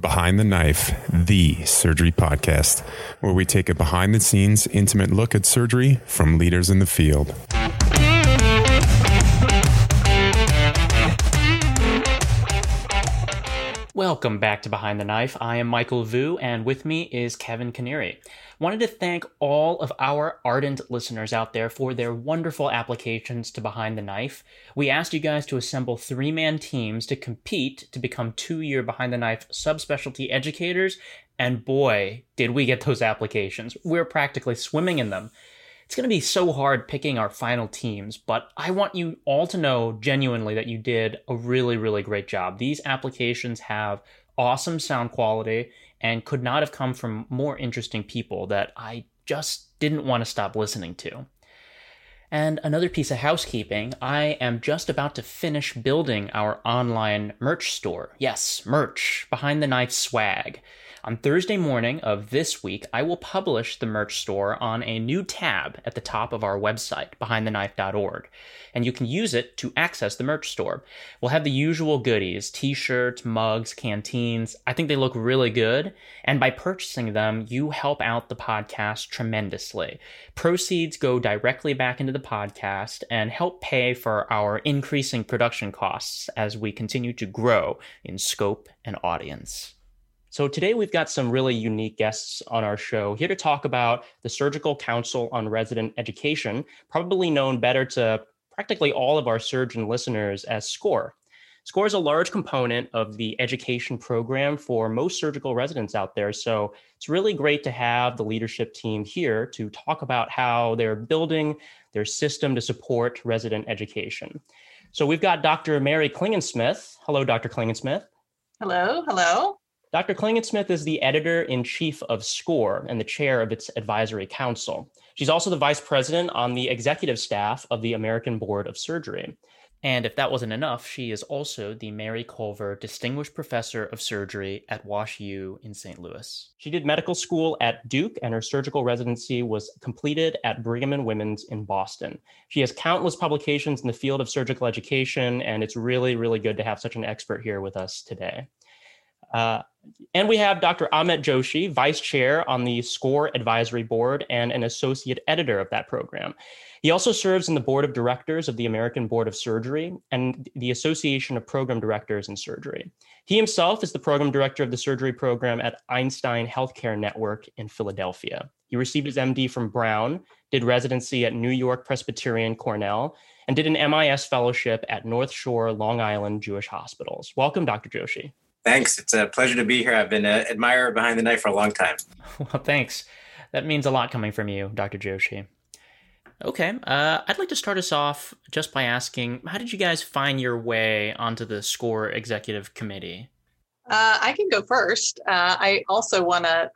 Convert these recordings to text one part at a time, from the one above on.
Behind the Knife, the surgery podcast, where we take a behind the scenes, intimate look at surgery from leaders in the field. Welcome back to Behind the Knife. I am Michael Vu, and with me is Kevin Canary. Wanted to thank all of our ardent listeners out there for their wonderful applications to Behind the Knife. We asked you guys to assemble three man teams to compete to become two year Behind the Knife subspecialty educators, and boy, did we get those applications. We're practically swimming in them. It's going to be so hard picking our final teams, but I want you all to know genuinely that you did a really, really great job. These applications have awesome sound quality and could not have come from more interesting people that I just didn't want to stop listening to. And another piece of housekeeping, I am just about to finish building our online merch store. Yes, merch, behind the knife swag. On Thursday morning of this week, I will publish the merch store on a new tab at the top of our website, behindtheknife.org, and you can use it to access the merch store. We'll have the usual goodies t shirts, mugs, canteens. I think they look really good, and by purchasing them, you help out the podcast tremendously. Proceeds go directly back into the podcast and help pay for our increasing production costs as we continue to grow in scope and audience. So, today we've got some really unique guests on our show here to talk about the Surgical Council on Resident Education, probably known better to practically all of our surgeon listeners as SCORE. SCORE is a large component of the education program for most surgical residents out there. So, it's really great to have the leadership team here to talk about how they're building their system to support resident education. So, we've got Dr. Mary Klingensmith. Hello, Dr. Klingensmith. Hello, hello. Dr. Klingensmith is the editor in chief of SCORE and the chair of its advisory council. She's also the vice president on the executive staff of the American Board of Surgery. And if that wasn't enough, she is also the Mary Culver Distinguished Professor of Surgery at Wash U in St. Louis. She did medical school at Duke, and her surgical residency was completed at Brigham and Women's in Boston. She has countless publications in the field of surgical education, and it's really, really good to have such an expert here with us today. Uh, and we have Dr. Amit Joshi, Vice Chair on the SCORE Advisory Board and an Associate Editor of that program. He also serves in the Board of Directors of the American Board of Surgery and the Association of Program Directors in Surgery. He himself is the Program Director of the Surgery Program at Einstein Healthcare Network in Philadelphia. He received his MD from Brown, did residency at New York Presbyterian Cornell, and did an MIS fellowship at North Shore Long Island Jewish Hospitals. Welcome, Dr. Joshi. Thanks. It's a pleasure to be here. I've been an admirer behind the knife for a long time. Well, thanks. That means a lot coming from you, Dr. Joshi. Okay, uh, I'd like to start us off just by asking how did you guys find your way onto the SCORE Executive Committee? Uh, I can go first. Uh, I also want to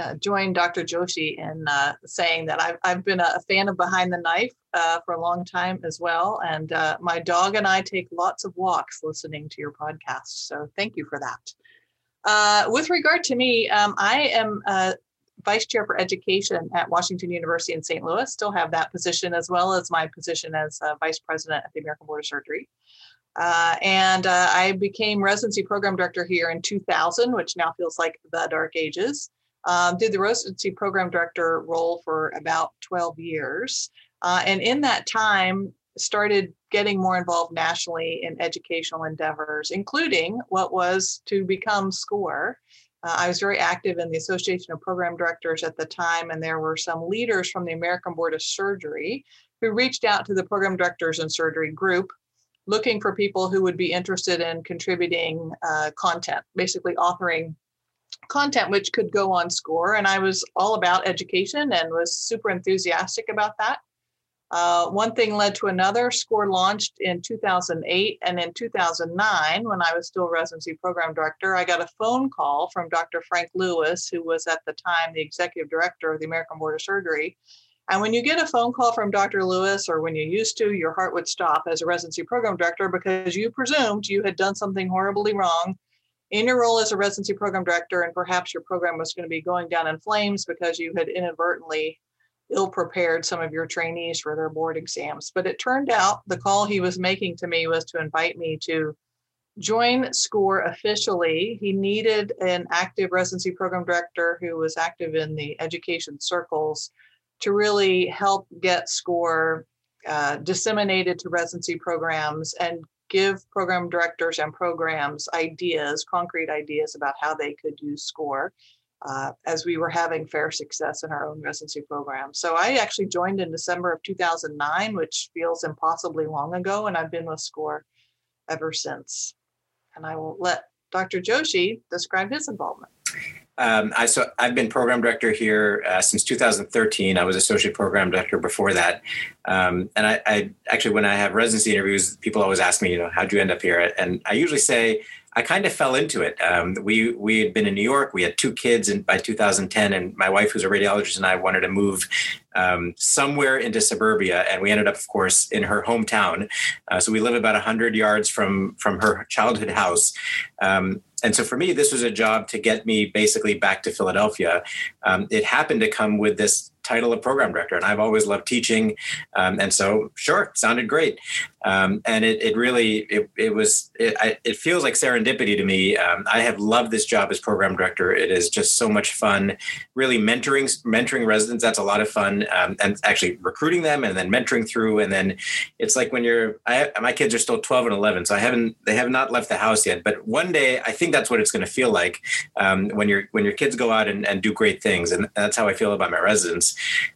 uh, join Dr. Joshi in uh, saying that I've, I've been a fan of Behind the Knife uh, for a long time as well. And uh, my dog and I take lots of walks listening to your podcast. So thank you for that. Uh, with regard to me, um, I am vice chair for education at Washington University in St. Louis, still have that position as well as my position as vice president at the American Board of Surgery. Uh, and uh, I became residency program director here in 2000, which now feels like the dark ages. Um, did the residency program director role for about 12 years. Uh, and in that time, started getting more involved nationally in educational endeavors, including what was to become SCORE. Uh, I was very active in the Association of Program Directors at the time, and there were some leaders from the American Board of Surgery who reached out to the Program Directors in Surgery group looking for people who would be interested in contributing uh, content, basically authoring content which could go on score and i was all about education and was super enthusiastic about that uh, one thing led to another score launched in 2008 and in 2009 when i was still residency program director i got a phone call from dr frank lewis who was at the time the executive director of the american board of surgery and when you get a phone call from Dr. Lewis, or when you used to, your heart would stop as a residency program director because you presumed you had done something horribly wrong in your role as a residency program director, and perhaps your program was going to be going down in flames because you had inadvertently ill prepared some of your trainees for their board exams. But it turned out the call he was making to me was to invite me to join SCORE officially, he needed an active residency program director who was active in the education circles to really help get SCORE uh, disseminated to residency programs and give program directors and programs ideas, concrete ideas about how they could use SCORE. Uh, as we were having fair success in our own residency program. So I actually joined in December of 2009, which feels impossibly long ago, and I've been with SCORE ever since. And I will let Dr. Joshi describe his involvement. Um, I so I've been program director here uh, since 2013. I was associate program director before that, um, and I, I, actually when I have residency interviews, people always ask me, you know, how'd you end up here? And I usually say I kind of fell into it. Um, we we had been in New York. We had two kids, and by 2010, and my wife, who's a radiologist, and I wanted to move um, somewhere into suburbia, and we ended up, of course, in her hometown. Uh, so we live about 100 yards from from her childhood house. Um, and so for me, this was a job to get me basically back to Philadelphia. Um, it happened to come with this title of program director, and I've always loved teaching, um, and so sure, sounded great. Um, and it, it really it, it was it, I, it feels like serendipity to me. Um, I have loved this job as program director. It is just so much fun. Really mentoring mentoring residents that's a lot of fun, um, and actually recruiting them and then mentoring through. And then it's like when you're I, my kids are still 12 and 11, so I haven't they have not left the house yet. But one day I think that's what it's going to feel like um, when your when your kids go out and, and do great things, and that's how I feel about my residents.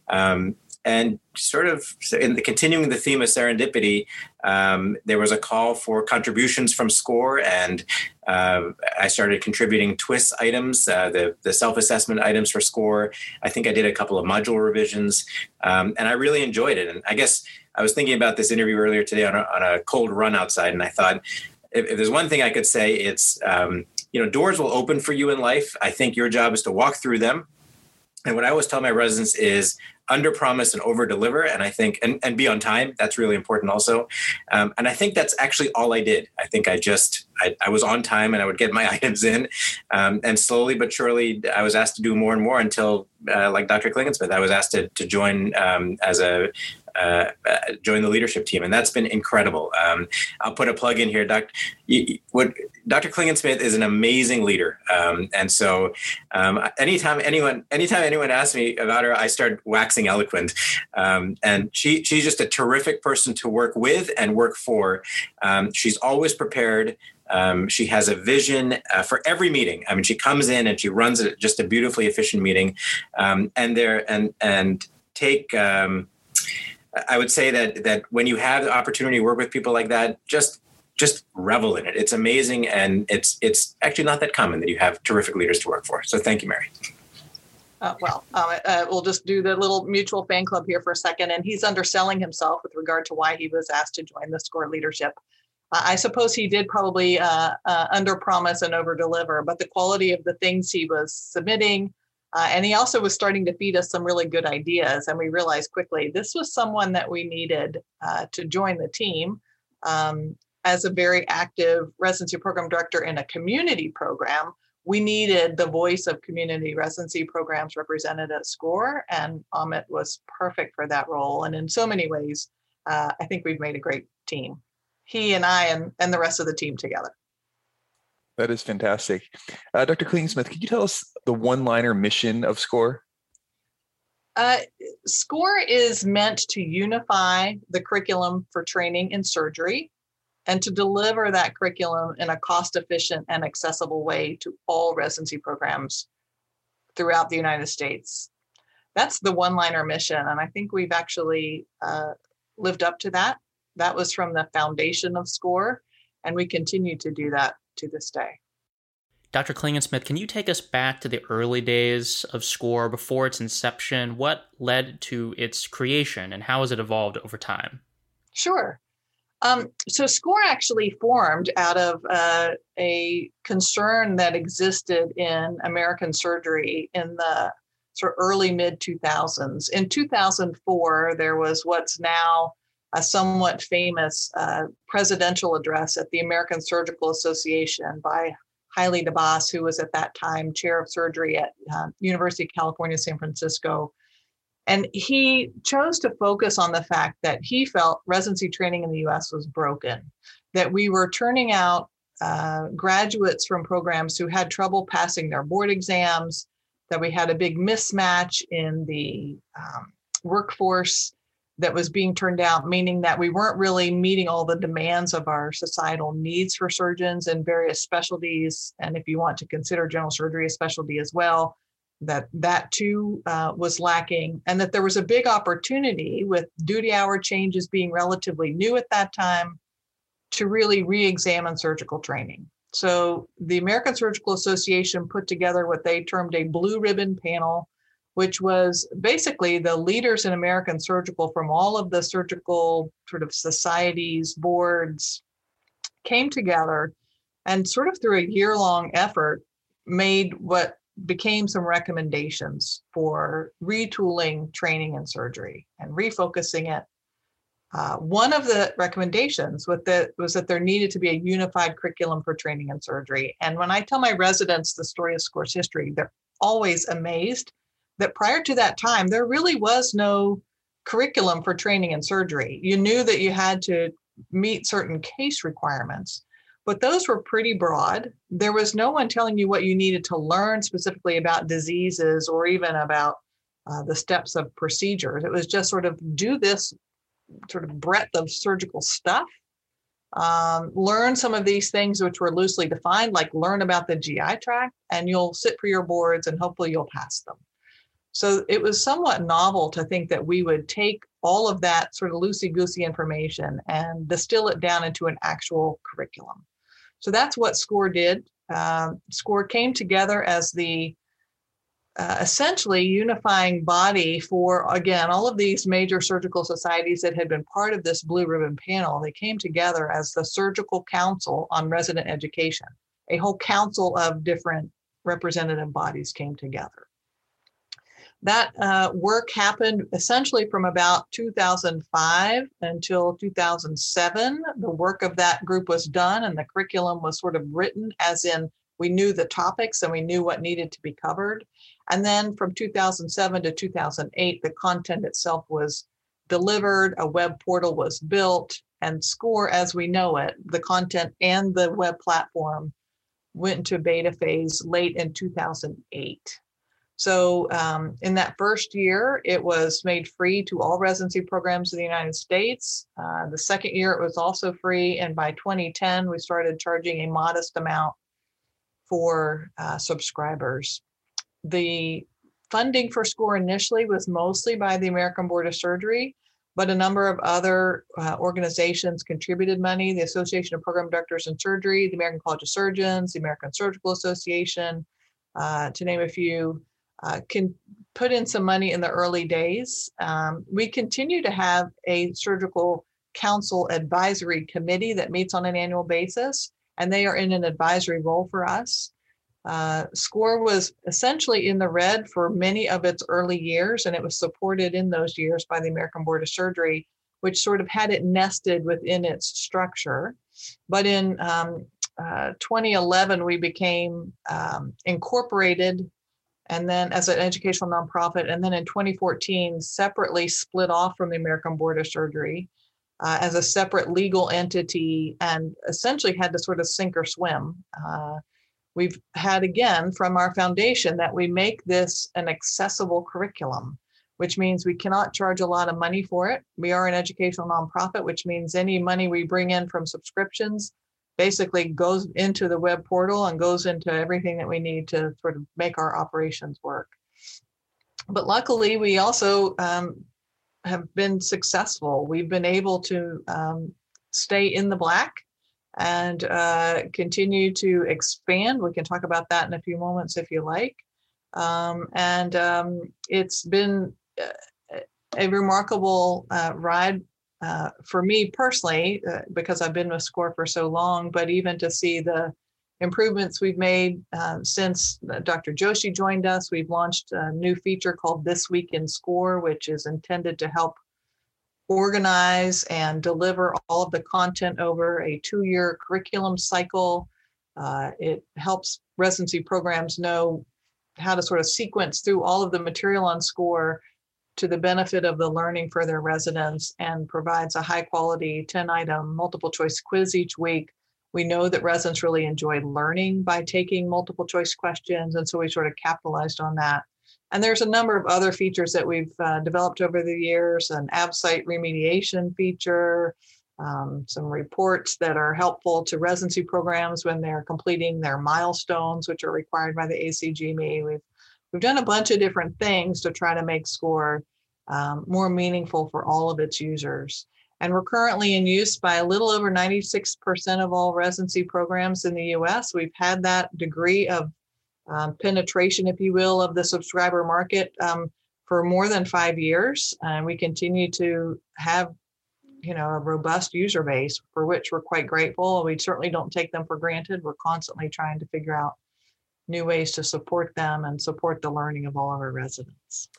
Um, and sort of in the continuing the theme of serendipity, um, there was a call for contributions from SCORE, and uh, I started contributing TWIS items, uh, the, the self assessment items for SCORE. I think I did a couple of module revisions, um, and I really enjoyed it. And I guess I was thinking about this interview earlier today on a, on a cold run outside, and I thought if, if there's one thing I could say, it's um, you know doors will open for you in life. I think your job is to walk through them. And what I always tell my residents is under promise and over deliver. And i think and, and be on time that's really important also. Um, and i think that's actually all i did. I think i just I, I was on time and i would get my items in. Um, and slowly but surely i was asked to do more and more until uh, like dr klingensmith i was asked to, to join um, as a uh, uh, join the leadership team, and that's been incredible. Um, I'll put a plug in here. Dr. what Dr. Klingensmith is an amazing leader, um, and so um, anytime anyone anytime anyone asks me about her, I start waxing eloquent. Um, and she she's just a terrific person to work with and work for. Um, she's always prepared. Um, she has a vision uh, for every meeting. I mean, she comes in and she runs a, just a beautifully efficient meeting, um, and there and and take. Um, I would say that that when you have the opportunity to work with people like that, just just revel in it. It's amazing, and it's it's actually not that common that you have terrific leaders to work for. So thank you, Mary. Uh, well, um, uh, we'll just do the little mutual fan club here for a second. And he's underselling himself with regard to why he was asked to join the SCORE leadership. Uh, I suppose he did probably uh, uh, under promise and over deliver, but the quality of the things he was submitting, uh, and he also was starting to feed us some really good ideas. And we realized quickly this was someone that we needed uh, to join the team um, as a very active residency program director in a community program. We needed the voice of community residency programs represented at SCORE, and Amit was perfect for that role. And in so many ways, uh, I think we've made a great team. He and I and, and the rest of the team together. That is fantastic. Uh, Dr. Klingensmith, could you tell us the one liner mission of SCORE? Uh, SCORE is meant to unify the curriculum for training in surgery and to deliver that curriculum in a cost efficient and accessible way to all residency programs throughout the United States. That's the one liner mission. And I think we've actually uh, lived up to that. That was from the foundation of SCORE, and we continue to do that to this day. Dr. Klingensmith, can you take us back to the early days of SCORE before its inception? What led to its creation and how has it evolved over time? Sure. Um, so SCORE actually formed out of uh, a concern that existed in American surgery in the sort of early mid 2000s. In 2004, there was what's now a somewhat famous uh, presidential address at the American Surgical Association by Haile Debas, who was at that time chair of surgery at uh, University of California, San Francisco. And he chose to focus on the fact that he felt residency training in the US was broken, that we were turning out uh, graduates from programs who had trouble passing their board exams, that we had a big mismatch in the um, workforce that was being turned out, meaning that we weren't really meeting all the demands of our societal needs for surgeons in various specialties. And if you want to consider general surgery a specialty as well, that that too uh, was lacking, and that there was a big opportunity with duty hour changes being relatively new at that time to really re-examine surgical training. So the American Surgical Association put together what they termed a blue ribbon panel which was basically the leaders in American surgical from all of the surgical sort of societies, boards, came together and sort of through a year long effort made what became some recommendations for retooling training in surgery and refocusing it. Uh, one of the recommendations the, was that there needed to be a unified curriculum for training in surgery. And when I tell my residents the story of SCORE's history, they're always amazed that prior to that time, there really was no curriculum for training in surgery. You knew that you had to meet certain case requirements, but those were pretty broad. There was no one telling you what you needed to learn specifically about diseases or even about uh, the steps of procedures. It was just sort of do this sort of breadth of surgical stuff. Um, learn some of these things which were loosely defined, like learn about the GI tract, and you'll sit for your boards and hopefully you'll pass them. So it was somewhat novel to think that we would take all of that sort of loosey goosey information and distill it down into an actual curriculum. So that's what SCORE did. Um, SCORE came together as the uh, essentially unifying body for, again, all of these major surgical societies that had been part of this blue ribbon panel. They came together as the Surgical Council on Resident Education. A whole council of different representative bodies came together that uh, work happened essentially from about 2005 until 2007. The work of that group was done and the curriculum was sort of written, as in we knew the topics and we knew what needed to be covered. And then from 2007 to 2008, the content itself was delivered, a web portal was built, and SCORE as we know it, the content and the web platform went into beta phase late in 2008. So, um, in that first year, it was made free to all residency programs in the United States. Uh, the second year, it was also free. And by 2010, we started charging a modest amount for uh, subscribers. The funding for SCORE initially was mostly by the American Board of Surgery, but a number of other uh, organizations contributed money the Association of Program Directors in Surgery, the American College of Surgeons, the American Surgical Association, uh, to name a few uh, can put in some money in the early days. Um, we continue to have a surgical council advisory committee that meets on an annual basis, and they are in an advisory role for us. Uh, SCORE was essentially in the red for many of its early years, and it was supported in those years by the American Board of Surgery, which sort of had it nested within its structure. But in um, uh, 2011, we became um, incorporated and then as an educational nonprofit, and then in 2014, separately split off from the American Board of Surgery uh, as a separate legal entity and essentially had to sort of sink or swim. Uh, we've had again from our foundation that we make this an accessible curriculum, which means we cannot charge a lot of money for it. We are an educational nonprofit, which means any money we bring in from subscriptions basically goes into the web portal and goes into everything that we need to sort of make our operations work. But luckily, we also um, have been successful. We've been able to um, stay in the black and uh, continue to expand. We can talk about that in a few moments if you like. Um, and um, it's been a remarkable uh, ride uh, for me personally, uh, because I've been with SCORE for so long, but even to see the improvements we've made uh, since Dr. Joshi joined us, we've launched a new feature called This Week in SCORE, which is intended to help organize and deliver all of the content over a two year curriculum cycle. Uh, it helps residency programs know how to sort of sequence through all of the material on SCORE to the benefit of the learning for their residents and provides a high quality 10 item multiple choice quiz each week we know that residents really enjoy learning by taking multiple choice questions. And so we sort of capitalized on that. And there's a number of other features that we've uh, developed over the years an ABSITE remediation feature, um, some reports that are helpful to residency programs when they're completing their milestones, which are required by the ACGME. We've, we've done a bunch of different things to try to make SCORE um, more meaningful for all of its users. And we're currently in use by a little over 96% of all residency programs in the US. We've had that degree of um, penetration, if you will, of the subscriber market um, for more than five years. And we continue to have you know a robust user base for which we're quite grateful we certainly don't take them for granted we're constantly trying to figure out new ways to support them and support the learning of all of our residents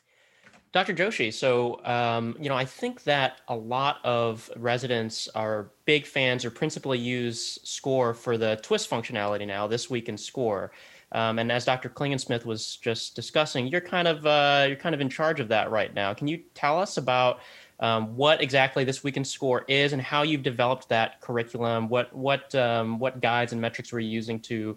Dr. Joshi, so um, you know, I think that a lot of residents are big fans or principally use SCORE for the TWIS functionality now. This week in SCORE, um, and as Dr. Klingensmith was just discussing, you're kind of uh, you're kind of in charge of that right now. Can you tell us about um, what exactly this week in SCORE is and how you've developed that curriculum? What what um, what guides and metrics were you using to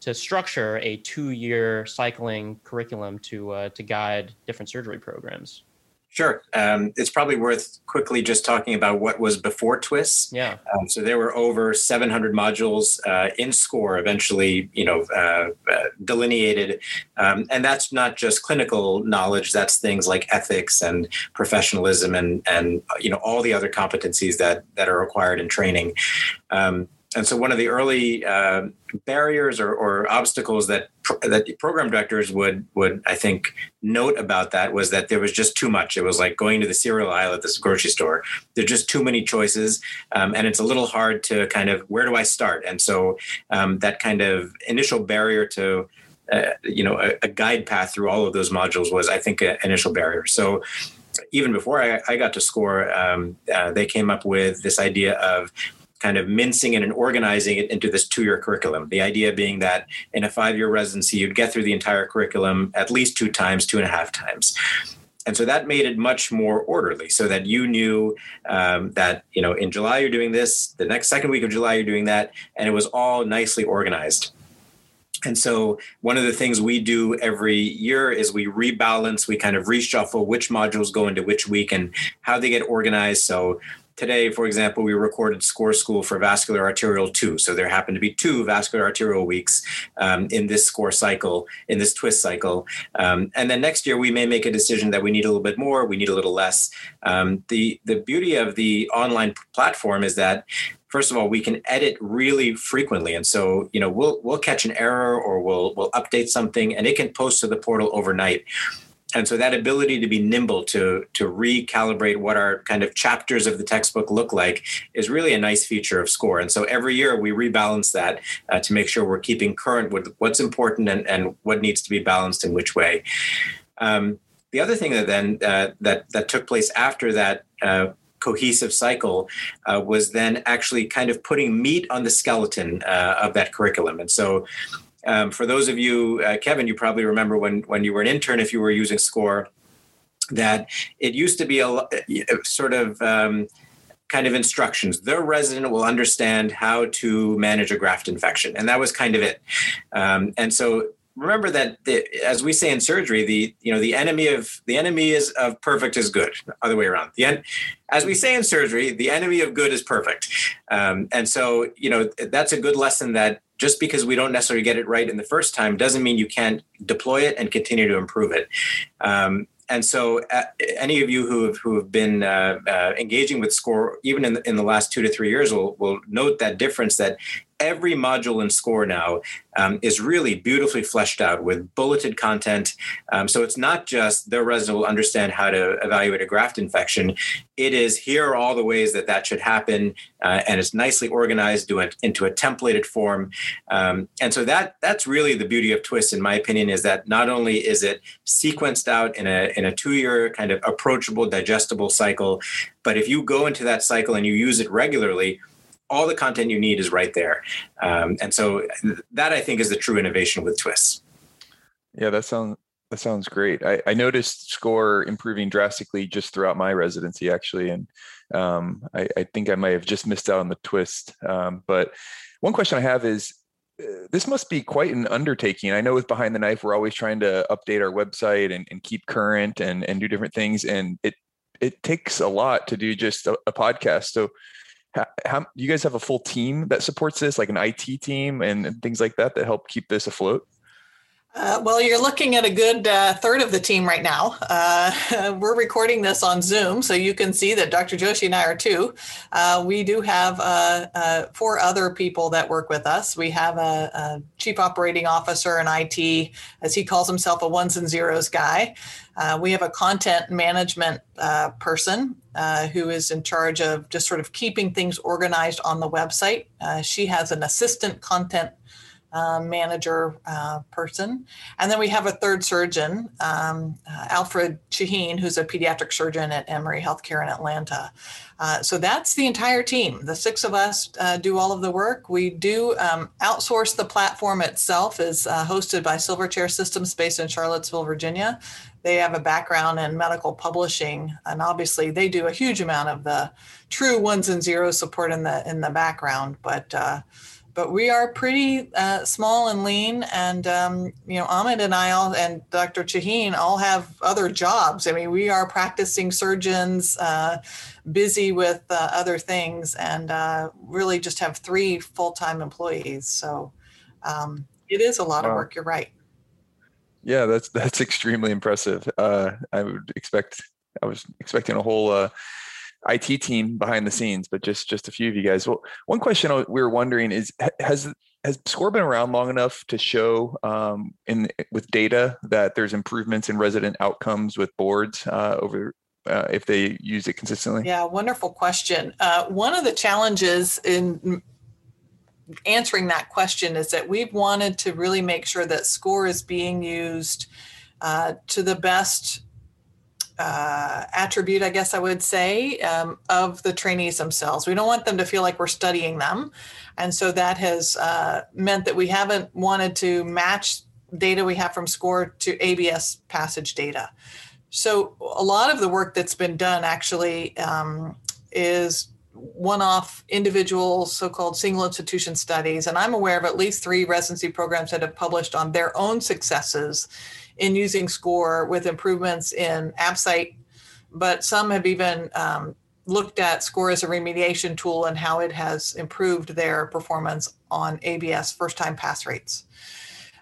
to structure a two-year cycling curriculum to uh, to guide different surgery programs? Sure. Um, it's probably worth quickly just talking about what was before TWIS. Yeah. Um, so there were over 700 modules uh, in SCORE, eventually, you know, uh, uh, delineated, um, and that's not just clinical knowledge. That's things like ethics and professionalism, and and you know all the other competencies that that are required in training. Um, and so one of the early uh, barriers or, or, obstacles that that the program directors would would I think note about that was that there was just too much. It was like going to the cereal aisle at this grocery store. There's just too many choices, um, and it's a little hard to kind of where do I start? And so um, that kind of initial barrier to uh, you know a, a, guide path through all of those modules was I think an initial barrier. So even before I, I got to score, um, uh, they came up with this idea of kind of mincing it and organizing it into this two-year curriculum. The idea being that in a five-year residency, you'd get through the entire curriculum at least two times, two and a half times. And so that made it much more orderly so that you knew um, that, you know, in July you're doing this, the next second week of July you're doing that, and it was all nicely organized. And so, one of the things we do every year is we rebalance, we kind of reshuffle which modules go into which week and how they get organized. So, today, for example, we recorded Score School for Vascular Arterial 2. So there happen to be two vascular arterial weeks um, in this score cycle, in this TWIS cycle. Um, and then next year, we may make a decision that we need a little bit more, we need a little less. Um, the, the beauty of the online platform is that first of all we can edit really frequently and so you know we'll we'll catch an error or we'll we'll update something and it can post to the portal overnight and so that ability to be nimble to to recalibrate what our kind of chapters of the textbook look like is really a nice feature of score. And so every year we rebalance that uh, to make sure we're keeping current with what's important and, and what needs to be balanced in which way. Um, the other thing that then uh, that that took place after that uh, cohesive cycle uh, was then actually kind of putting meat on the skeleton uh, of that curriculum. And so um, for those of you, uh, Kevin, you probably remember when when you were an intern, if you were using SCORE, that it used to be a, a sort of um, kind of instructions. The resident will understand how to manage a graft infection, and that was kind of it. Um, and so remember that the, as we say in surgery, the you know the enemy of the enemy is of perfect is good. Other way around. The en- as we say in surgery, the enemy of good is perfect. Um, and so you know that's a good lesson that just because we don't necessarily get it right in the first time doesn't mean you can't deploy it and continue to improve it. Um, and so, uh, any of you who have who have been uh, uh, engaging with SCORE, even in the, in the last two to three years, will will note that difference. That every module in SCORE now um, is really beautifully fleshed out with bulleted content. Um, so it's not just the resident will understand how to evaluate a graft infection. It is here are all the ways that that should happen, uh, and it's nicely organized into a templated form. Um, and so that that's really the beauty of TWIS, in my opinion, is that not only is it sequenced out in a in a two year kind of approachable, digestible cycle, but if you go into that cycle and you use it regularly all the content you need is right there. Um, and so that I think is the true innovation with twists. Yeah, that sounds That sounds great. I, I, noticed score improving drastically just throughout my residency, actually, and um, I, I, think I might have just missed out on the TWIS. Um, but one question I have is, uh, this must be quite an undertaking. I know with Behind the Knife, we're always trying to update our website and, and keep current and, and do different things, and it it takes a lot to do just a, a podcast. So, how, how, you guys have a full team that supports this, like an IT team and, and things like that, that help keep this afloat? Uh, well, you're looking at a good uh, third of the team right now. Uh, we're recording this on Zoom, so you can see that Dr. Joshi and I are two. Uh, we do have uh, uh, four other people that work with us. We have a, a, chief operating officer in IT, as he calls himself, a ones and zeros guy. we have a content management person who is in charge of just sort of keeping things organized on the website. she has an assistant content uh, manager uh, person. And then we have a third surgeon, um, uh, Alfred Shaheen, who's a pediatric surgeon at Emory Healthcare in Atlanta. Uh, so that's the entire team. The six of us uh, do all of the work. We do um, outsource the platform itself is hosted by Silverchair Systems based in Charlottesville, Virginia. They have a background in medical publishing, and obviously they do a huge amount of the true ones and zeros support in the in the background. But but we are pretty uh, small and lean. And um, you know, Amit and I all and Dr. Shaheen all have other jobs. I mean, we are practicing surgeons, uh, busy with uh, other things, and uh, really just have three full-time employees. So um, it is a lot wow. of work. You're right. Yeah, that's that's extremely impressive. Uh, I would expect. I was expecting a whole uh, IT team behind the scenes, but just just a few of you guys. Well, one question we were wondering is has has SCORE been around long enough to show um, in with data that there's improvements in resident outcomes with boards uh, over uh, if they use it consistently? Yeah, wonderful question. Uh, one of the challenges in answering that question is that we've wanted to really make sure that SCORE is being used uh, to the best uh, attribute, I guess I would say, um, of the trainees themselves. We don't want them to feel like we're studying them. And so that has uh, meant that we haven't wanted to match data we have from SCORE to ABS passage data. So a lot of the work that's been done actually um, is one-off individual so-called single institution studies and i'm aware of at least three residency programs that have published on their own successes in using SCORE with improvements in ABSITE, but some have even um, looked at SCORE as a remediation tool and how it has improved their performance on ABS first time pass rates.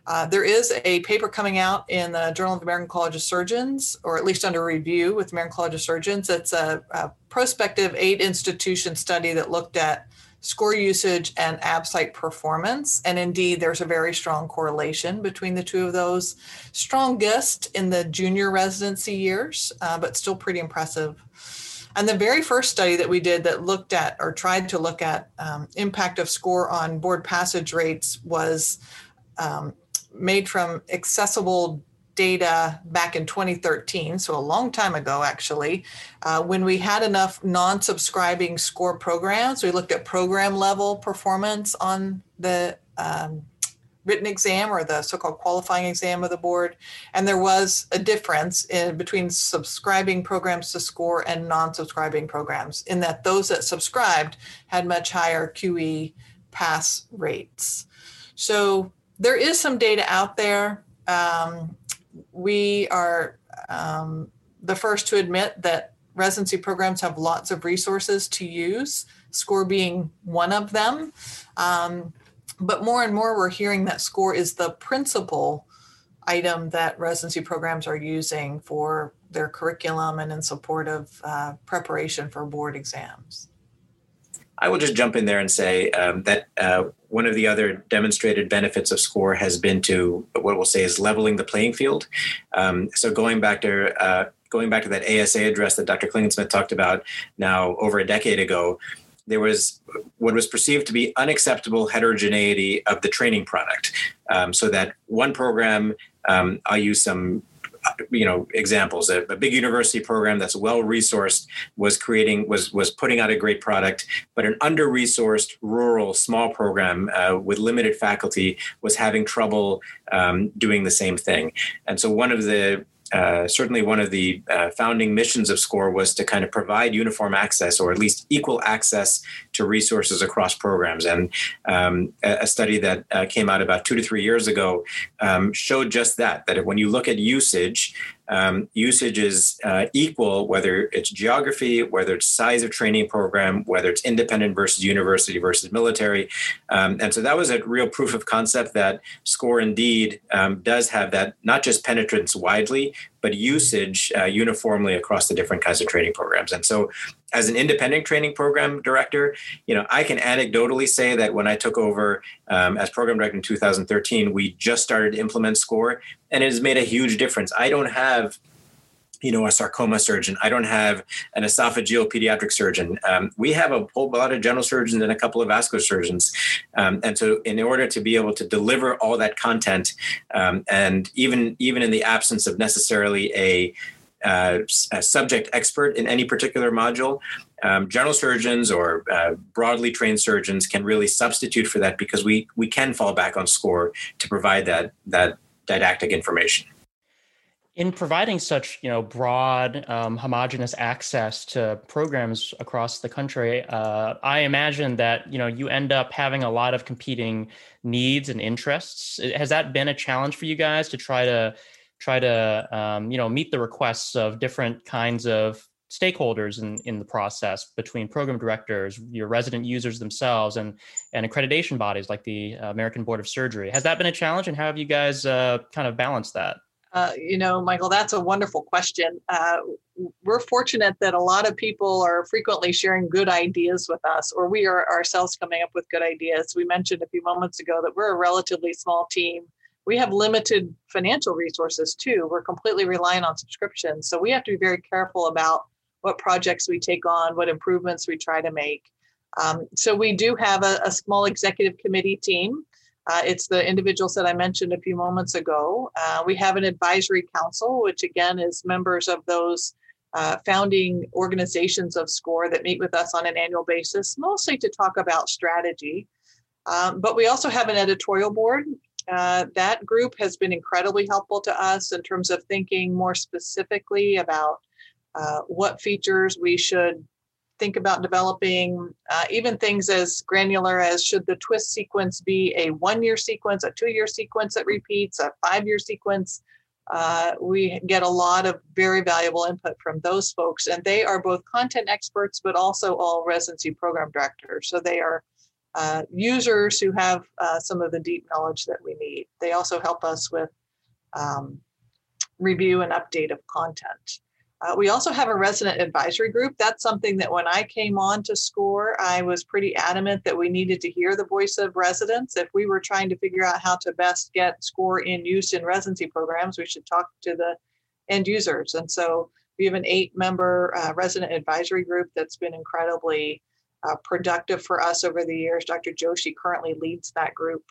Uh, there is a paper coming out in the Journal of the American College of Surgeons, or at least under review with American College of Surgeons. It's a, a prospective eight institution study that looked at score usage and ABSITE performance. And indeed, there's a very strong correlation between the two of those. Strongest in the junior residency years, uh, but still pretty impressive. And the very first study that we did that looked at or tried to look at um, impact of score on board passage rates was um, made from accessible data back in 2013, so a long time ago, actually, uh, when we had enough non subscribing score programs. We looked at program level performance on the um, written exam or the so called qualifying exam of the board. And there was a difference in between subscribing programs to score and non subscribing programs, in that those that subscribed had much higher QE pass rates. So there is some data out there. Um, we are um, the first to admit that residency programs have lots of resources to use, SCORE being one of them. Um, but more and more, we're hearing that SCORE is the principal item that residency programs are using for their curriculum and in support of uh, preparation for board exams. I will just jump in there and say um, that uh, one of the other demonstrated benefits of SCORE has been to what we'll say is leveling the playing field. Um, so going back to uh, going back to that ASA address that Dr. Klingensmith talked about now over a decade ago, there was what was perceived to be unacceptable heterogeneity of the training product. Um, so that one program, um, I'll use some you know examples. A, a big university program that's well resourced was creating was was putting out a great product, but an under resourced rural small program uh, with limited faculty was having trouble um, doing the same thing. And so one of the uh, certainly one of the uh, founding missions of SCORE was to kind of provide uniform access or at least equal access to resources across programs. And um, a, a, study that uh, came out about two to three years ago um, showed just that, that when you look at usage, um, usage is uh, equal, whether it's geography, whether it's size of training program, whether it's independent versus university versus military. Um, and so that was a real proof of concept that SCORE indeed um, does have that not just penetrance widely, but usage uh, uniformly across the different kinds of training programs. And so as an independent training program director, you know, I can anecdotally say that when I took over um, as program director in 2013, we just started to implement SCORE, and it has made a huge difference. I don't have you know, a sarcoma surgeon. I don't have an esophageal pediatric surgeon. Um, we have a whole lot of general surgeons and a couple of vascular surgeons. Um, and so, in order to be able to deliver all that content, um, and even even in the absence of necessarily a uh, a subject expert in any particular module. Um, general surgeons or uh, broadly trained surgeons can really substitute for that because we we can fall back on SCORE to provide that that didactic information. In providing such you know broad um, homogenous access to programs across the country, uh, I imagine that you know you end up having a lot of competing needs and interests. Has that been a challenge for you guys to try to try to um, you know meet the requests of different kinds of stakeholders in, in the process between program directors, your resident users themselves, and and accreditation bodies like the American Board of Surgery. Has that been a challenge, and how have you guys uh, kind of balanced that? Uh, you know, Michael, that's a wonderful question. Uh, we're fortunate that a lot of people are frequently sharing good ideas with us, or we are ourselves coming up with good ideas. We mentioned a few moments ago that we're a relatively small team we have limited financial resources too. We're completely reliant on subscriptions. So we have to be very careful about what projects we take on, what improvements we try to make. Um, so we do have a, a small executive committee team. Uh, it's the individuals that I mentioned a few moments ago. Uh, we have an advisory council, which again is members of those uh, founding organizations of SCORE that meet with us on an annual basis, mostly to talk about strategy. Um, but we also have an editorial board uh, that group has been incredibly helpful to us in terms of thinking more specifically about uh, what features we should think about developing, uh, even things as granular as should the TWIS sequence be a one year sequence, a two year sequence that repeats, a five year sequence. Uh, we get a lot of very valuable input from those folks, and they are both content experts, but also all residency program directors. So they are uh, users who have uh, some of the deep knowledge that we need. They also help us with um, review and update of content. Uh, we also have a resident advisory group. That's something that when I came on to SCORE, I was pretty adamant that we needed to hear the voice of residents. If we were trying to figure out how to best get SCORE in use in residency programs, we should talk to the end users. And so we have an eight member uh, resident advisory group that's been incredibly uh, productive for us over the years. Dr. Joshi currently leads that group.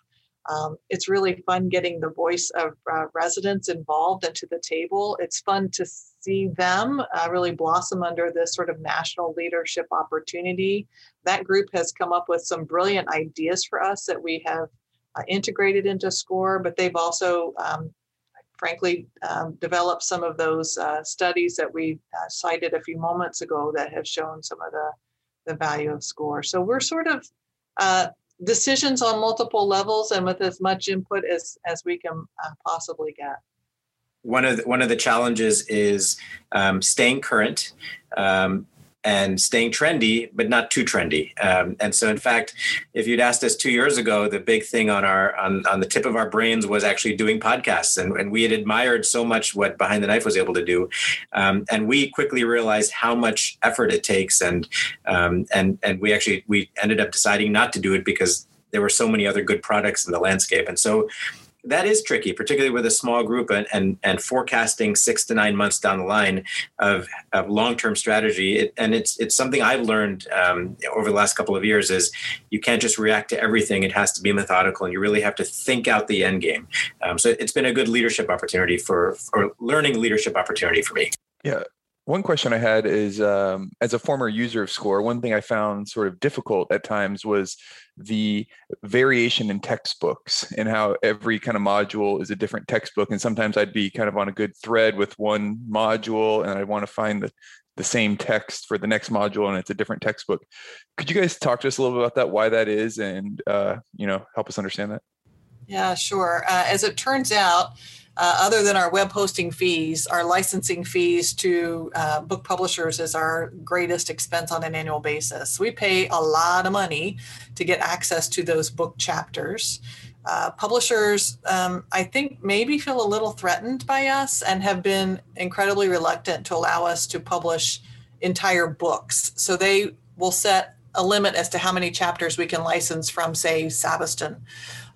Um, it's really fun getting the voice of uh, residents involved and to the table. It's fun to see them uh, really blossom under this sort of national leadership opportunity. That group has come up with some brilliant ideas for us that we have uh, integrated into SCORE, but they've also, um, frankly, um, developed some of those uh, studies that we uh, cited a few moments ago that have shown some of the the value of score. So we're sort of uh, decisions on multiple levels and with as much input as as we can uh, possibly get. One of the, one of the challenges is um, staying current. Um, and staying trendy, but not too trendy. Um, and so, in fact, if you'd asked us two years ago, the big thing on our on, on the tip of our brains was actually doing podcasts, and, and we had admired so much what Behind the Knife was able to do, um, and we quickly realized how much effort it takes, and um, and and we actually we ended up deciding not to do it because there were so many other good products in the landscape, and so that is tricky, particularly with a small group and, and, and forecasting six to nine months down the line of, of long-term strategy. It, and it's, it's something I've learned um, over the last couple of years is you can't just react to everything. It has to be methodical and you really have to think out the end game. Um, so it's been a good leadership opportunity for, for learning leadership opportunity for me. Yeah, one question I had is um, as a former user of SCORE, one thing I found sort of difficult at times was the variation in textbooks and how every kind of module is a different textbook. And sometimes I'd be kind of on a good thread with one module and I'd want to find the, the same text for the next module and it's a different textbook. Could you guys talk to us a little bit about that, why that is, and uh, you know, help us understand that? Yeah, sure. Uh, as it turns out, uh, other than our web hosting fees, our licensing fees to uh, book publishers is our greatest expense on an annual basis. We pay a lot of money to get access to those book chapters. Uh, publishers, um, I think, maybe feel a little threatened by us and have been incredibly reluctant to allow us to publish entire books. So they will set a limit as to how many chapters we can license from, say, Sabiston.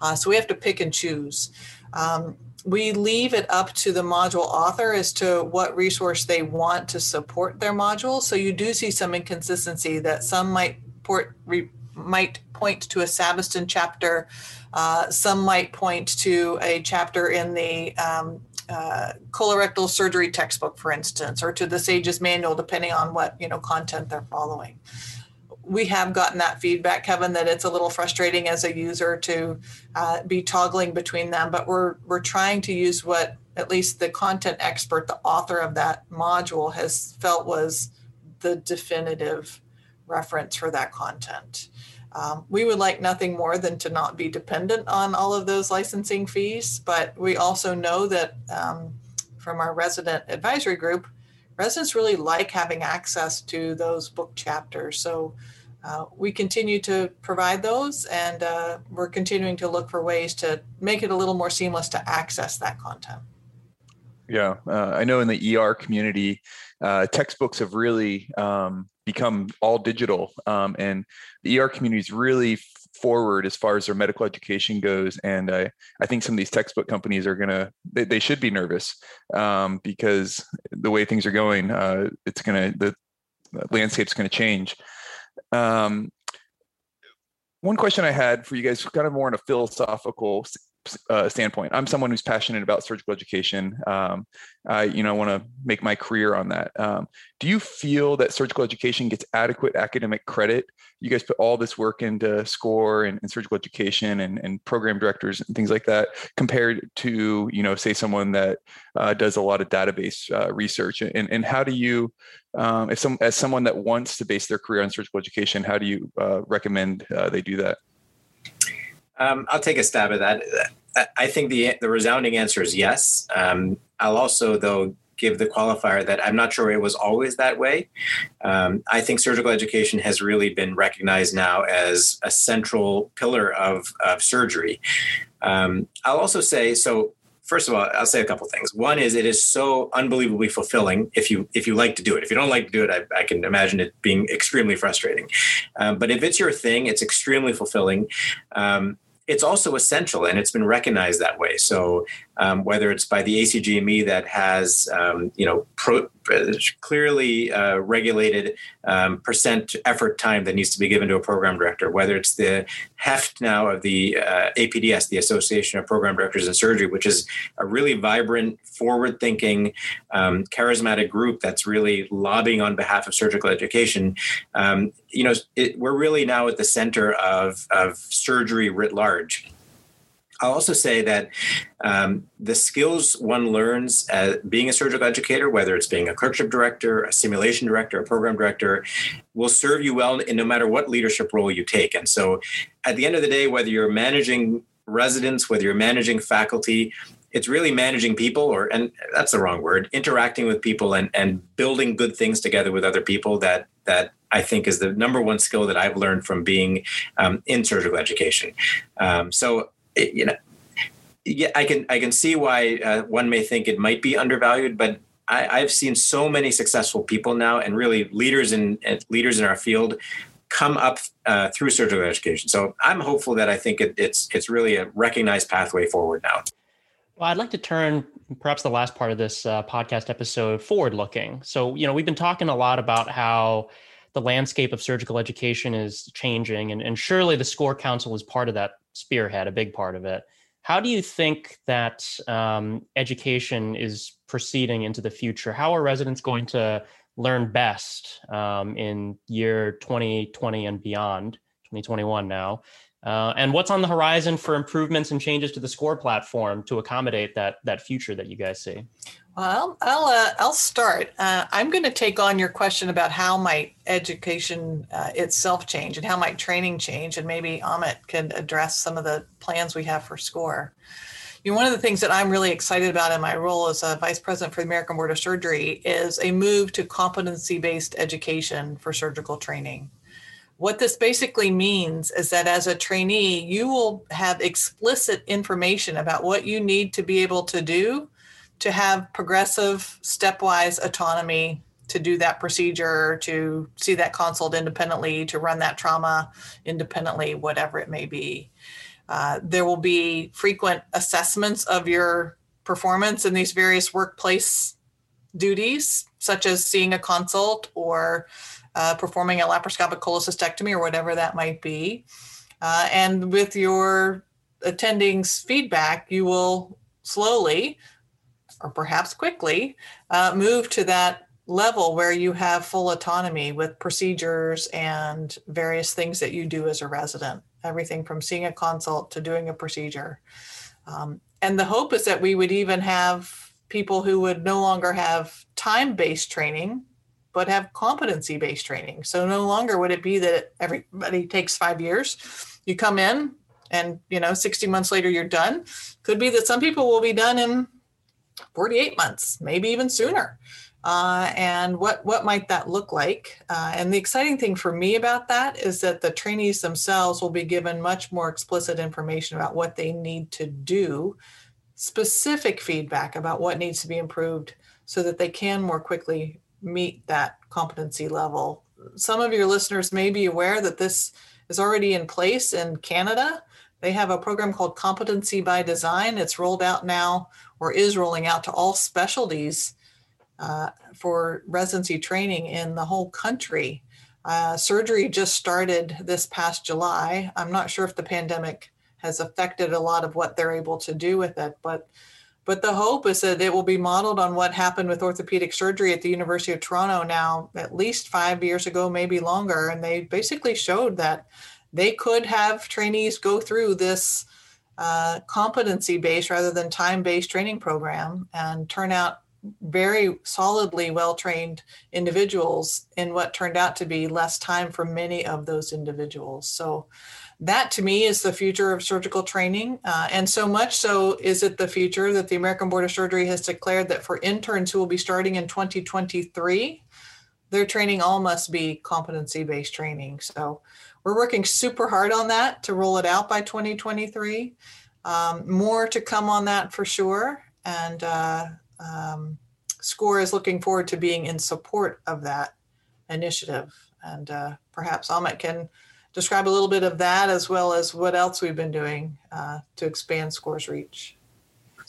Uh, so we have to pick and choose. Um, we leave it up to the module author as to what resource they want to support their module. So you do see some inconsistency that some might port re, might point to a Sabiston chapter, uh, some might point to a chapter in the um, uh, colorectal surgery textbook, for instance, or to the SAGES manual, depending on what you know content they're following we have gotten that feedback, Kevin, that it's a little frustrating as a user to uh, be toggling between them. But we're we're trying to use what at least the content expert, the author of that module, has felt was the definitive reference for that content. Um, we would like nothing more than to not be dependent on all of those licensing fees, but we also know that um, from our resident advisory group, residents really like having access to those book chapters. So uh, we continue to provide those and uh, we're continuing to look for ways to make it a little more seamless to access that content. Yeah, uh, I know in the ER community, uh, textbooks have really um, become all digital, um, and the ER community is really forward as far as their medical education goes. And I, I think some of these textbook companies are gonna, they, they should be nervous um, because the way things are going, uh, it's gonna the, the landscape's gonna change. Um, one question I had for you guys, kind of more in a philosophical uh, standpoint. I'm someone who's passionate about surgical education. Um, I, you know, want to make my career on that. Um, do you feel that surgical education gets adequate academic credit? You guys put all this work into SCORE and, and surgical education and, and, program directors and things like that, compared to, you know, say someone that uh, does a lot of database uh, research. And, and how do you, um, if some as someone that wants to base their career on surgical education, how do you uh, recommend uh, they do that? Um, I'll take a stab at that. I think the the resounding answer is yes. Um, I'll also, though, give the qualifier that I'm not sure it was always that way. Um, I think surgical education has really been recognized now as a central pillar of, of surgery. Um, I'll also say so. First of all, I'll say a couple things. One is it is so unbelievably fulfilling if you if you like to do it. If you don't like to do it, I, I can imagine it being extremely frustrating. Um, but if it's your thing, it's extremely fulfilling. It's also essential and it's been recognized that way. So um, whether it's by the ACGME that has um, you know pro, clearly uh, regulated um, percent effort time that needs to be given to a program director, whether it's the heft now of the uh, APDS, the Association of Program Directors in Surgery, which is a really vibrant, forward-thinking, um, charismatic group that's really lobbying on behalf of surgical education. Um, you know, it, we're really now at the center of, of surgery writ large. I'll also say that um, the skills one learns being a surgical educator, whether it's being a clerkship director, a simulation director, a program director, will serve you well in no matter what leadership role you take. And so at the end of the day, whether you're managing residents, whether you're managing faculty, it's really managing people or and that's the wrong word interacting with people and and building good things together with other people that that I think is the number one skill that I've learned from being um, in surgical education. Um, so you know, yeah, I can I can see why uh, one may think it might be undervalued, but I, have seen so many successful people now, and really leaders in leaders in our field come up uh, through surgical education. So I'm hopeful that I think it, it's it's really a recognized pathway forward now. Well, I'd like to turn perhaps the last part of this uh, podcast episode forward looking. So, you know, we've been talking a lot about how the landscape of surgical education is changing, and, and surely the SCORE Council is part of that spearhead, a big part of it. How do you think that um, education is proceeding into the future? How are residents going to learn best um, in year 2020 and beyond, 2021 now? Uh, and what's on the horizon for improvements and changes to the score platform to accommodate that that future that you guys see? Well, I'll uh, I'll start. Uh, I'm going to take on your question about how might education uh, itself change and how might training change, and maybe Amit can address some of the plans we have for SCORE. You know, one of the things that I'm really excited about in my role as a vice president for the American Board of Surgery is a move to competency-based education for surgical training. What this basically means is that as a trainee, you will have explicit information about what you need to be able to do to have progressive, stepwise autonomy to do that procedure, to see that consult independently, to run that trauma independently, whatever it may be. Uh, there will be frequent assessments of your performance in these various workplace duties, such as seeing a consult or uh, performing a laparoscopic cholecystectomy or whatever that might be. Uh, and with your attending's feedback, you will slowly or perhaps quickly uh, move to that level where you have full autonomy with procedures and various things that you do as a resident, everything from seeing a consult to doing a procedure. Um, and the hope is that we would even have people who would no longer have time based training, but have competency based training. So no longer would it be that everybody takes five years. You come in and, you know, 60 months later you're done. Could be that some people will be done in 48 months, maybe even sooner. Uh, and what what might that look like? Uh, and the exciting thing for me about that is that the trainees themselves will be given much more explicit information about what they need to do, specific feedback about what needs to be improved, so that they can more quickly meet that competency level. Some of your listeners may be aware that this is already in place in Canada. They have a program called Competency by Design. It's rolled out now or is rolling out to all specialties uh, for residency training in the whole country. Uh, surgery just started this past July. I'm not sure if the pandemic has affected a lot of what they're able to do with it, but but the hope is that it will be modeled on what happened with orthopedic surgery at the University of Toronto now at least five years ago, maybe longer. And they basically showed that they could have trainees go through this uh, competency based rather than time based training program and turn out very solidly well trained individuals in what turned out to be less time for many of those individuals. So, that to me is the future of surgical training. Uh, and so much so is it the future that the American Board of Surgery has declared that for interns who will be starting in 2023, their training all must be competency based training. So, we're working super hard on that to roll it out by 2023. Um, more to come on that for sure. And uh, um, SCORE is looking forward to being in support of that initiative. And uh, perhaps Amit can describe a little bit of that as well as what else we've been doing uh, to expand SCORE's reach.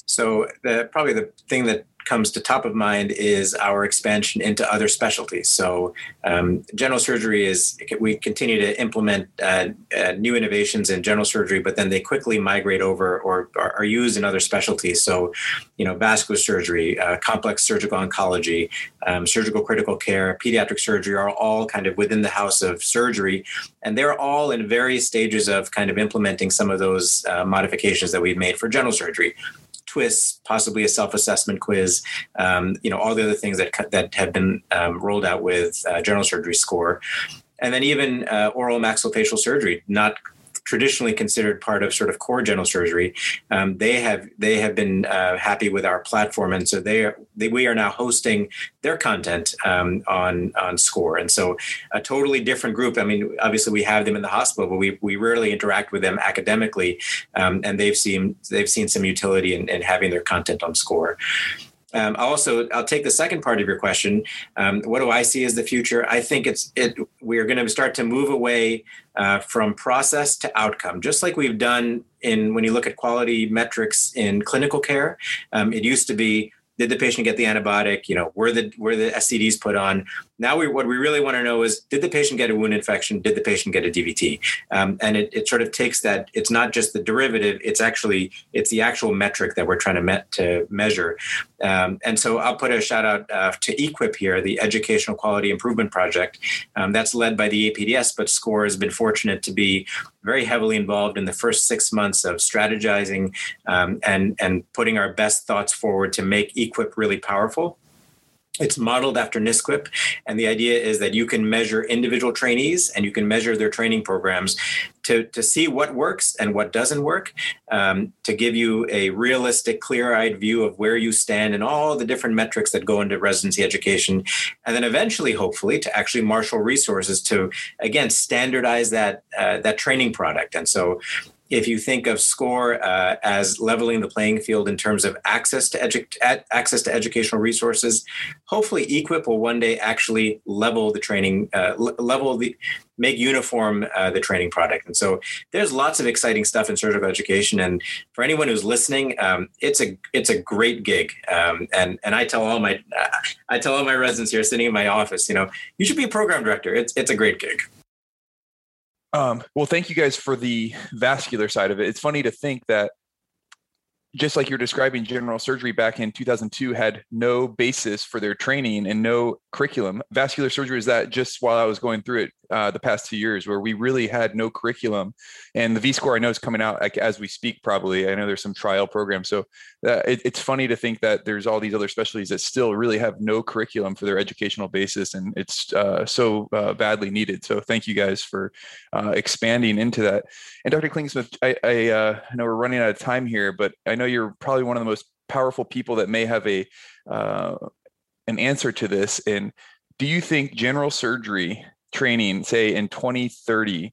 So the, probably the thing that comes to top of mind is our expansion into other specialties. So, um, general surgery is we continue to implement uh, uh, new innovations in general surgery, but then they quickly migrate over or are, used in other specialties. So, you know, vascular surgery, uh, complex surgical oncology, um, surgical critical care, pediatric surgery are all kind of within the house of surgery, and they're all in various stages of kind of implementing some of those uh, modifications that we've made for general surgery TWIS, possibly a self-assessment quiz, um, you know, all the other things that that have been um, rolled out with uh, general surgery score, and then even uh, oral maxillofacial surgery, not traditionally considered part of sort of core general surgery, um, they have they have been uh, happy with our platform, and so they are they, we are now hosting their content um, on on Score, and so a totally different group. I mean, obviously we have them in the hospital, but we we rarely interact with them academically, um, and they've seen they've seen some utility in, in having their content on Score. Um, also, I'll take the second part of your question. Um, what do I see as the future? I think it's it. We are going to start to move away uh, from process to outcome, just like we've done in when you look at quality metrics in clinical care. Um, it used to be did the patient get the antibiotic? You know, were the were the SCDs put on? Now, we, what we really want to know is, did the patient get a wound infection? Did the patient get a DVT? Um, and it, it sort of takes that. It's not just the derivative. It's actually it's the actual metric that we're trying to met to measure. Um, and so I'll put a shout out uh, to EQIP here, the Educational Quality Improvement Project. Um, that's led by the APDS, but SCORE has been fortunate to be very heavily involved in the first six months of strategizing um, and and putting our best thoughts forward to make EQIP really powerful. It's modeled after NSQIP, and the idea is that you can measure individual trainees and you can measure their training programs to, to see what works and what doesn't work, um, to give you a realistic, clear eyed view of where you stand and all the different metrics that go into residency education. And then eventually, hopefully, to actually marshal resources to, again, standardize that, uh, that training product. And so if you think of SCORE uh, as leveling the playing field in terms of access to edu- access to educational resources, hopefully EQIP will one day actually level the training, uh, level the make uniform uh, the training product. And so there's lots of exciting stuff in surgical education. And for anyone who's listening, um, it's a it's a great gig. Um, and and I tell all my I tell all my residents here sitting in my office, you know, you should be a program director. It's it's a great gig. Um, well, thank you guys for the vascular side of it. It's funny to think that just like you're describing, general surgery back in 2002 had no basis for their training and no curriculum. Vascular surgery is that just while I was going through it uh, the past two years, where we really had no curriculum. And the V score I know is coming out like as we speak, probably. I know there's some trial programs. So uh, it, it's funny to think that there's all these other specialties that still really have no curriculum for their educational basis. And it's uh, so uh, badly needed. So thank you guys for uh, expanding into that. And Dr. Klingensmith, I, I, uh, I know we're running out of time here, but I know you're probably one of the most powerful people that may have a uh, an answer to this. And do you think general surgery training, say in 2030,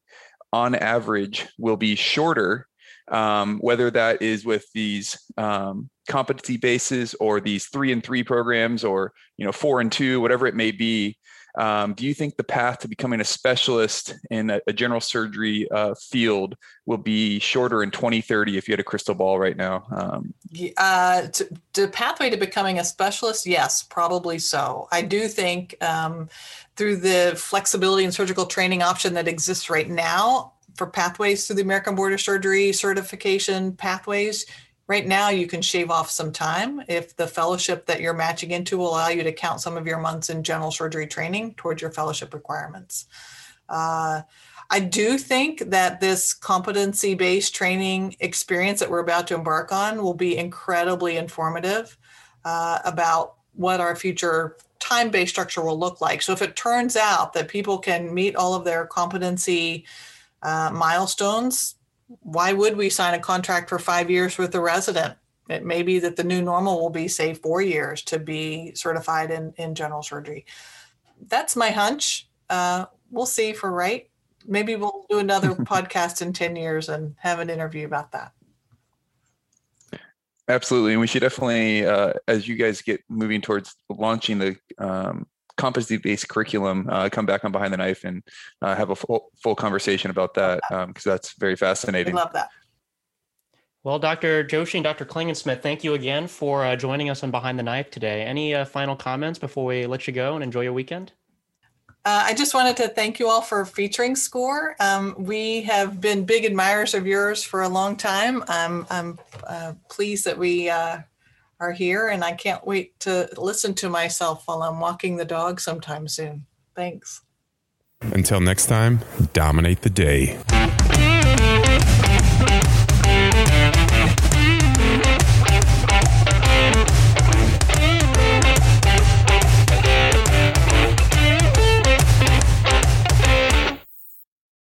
on average, will be shorter? Um, whether that is with these um, competency bases or these three and three programs or you know four and two, whatever it may be, um, do you think the path to becoming a specialist in a, a general surgery uh, field will be shorter in 2030 if you had a crystal ball right now? Um, uh, to, the pathway to becoming a specialist, yes, probably so. I do think um, through the flexibility and surgical training option that exists right now for pathways through the American Board of Surgery certification pathways, right now you can shave off some time if the fellowship that you're matching into will allow you to count some of your months in general surgery training towards your fellowship requirements. Uh, i do think that this competency based training experience that we're about to embark on will be incredibly informative uh, about what our future time based structure will look like. So if it turns out that people can meet all of their competency uh, milestones why would we sign a contract for five years with a resident? It may be that the new normal will be, say, four years to be certified in, in general surgery. That's my hunch. Uh, we'll see for right. Maybe we'll do another podcast in 10 years and have an interview about that. Absolutely. And we should definitely, uh, as you guys get moving towards launching the um, competency based curriculum, uh, come back on Behind the Knife and uh, have a full, full conversation about that because um, that's very fascinating. I love that. Well, Dr. Joshi and Dr. Klingensmith, thank you again for uh, joining us on Behind the Knife today. Any uh, final comments before we let you go and enjoy your weekend? Uh, I just wanted to thank you all for featuring SCORE. Um, we have been big admirers of yours for a long time. I'm, I'm uh, pleased that we uh, are here, and I can't wait to listen to myself while I'm walking the dog sometime soon. Thanks. Until next time, dominate the day.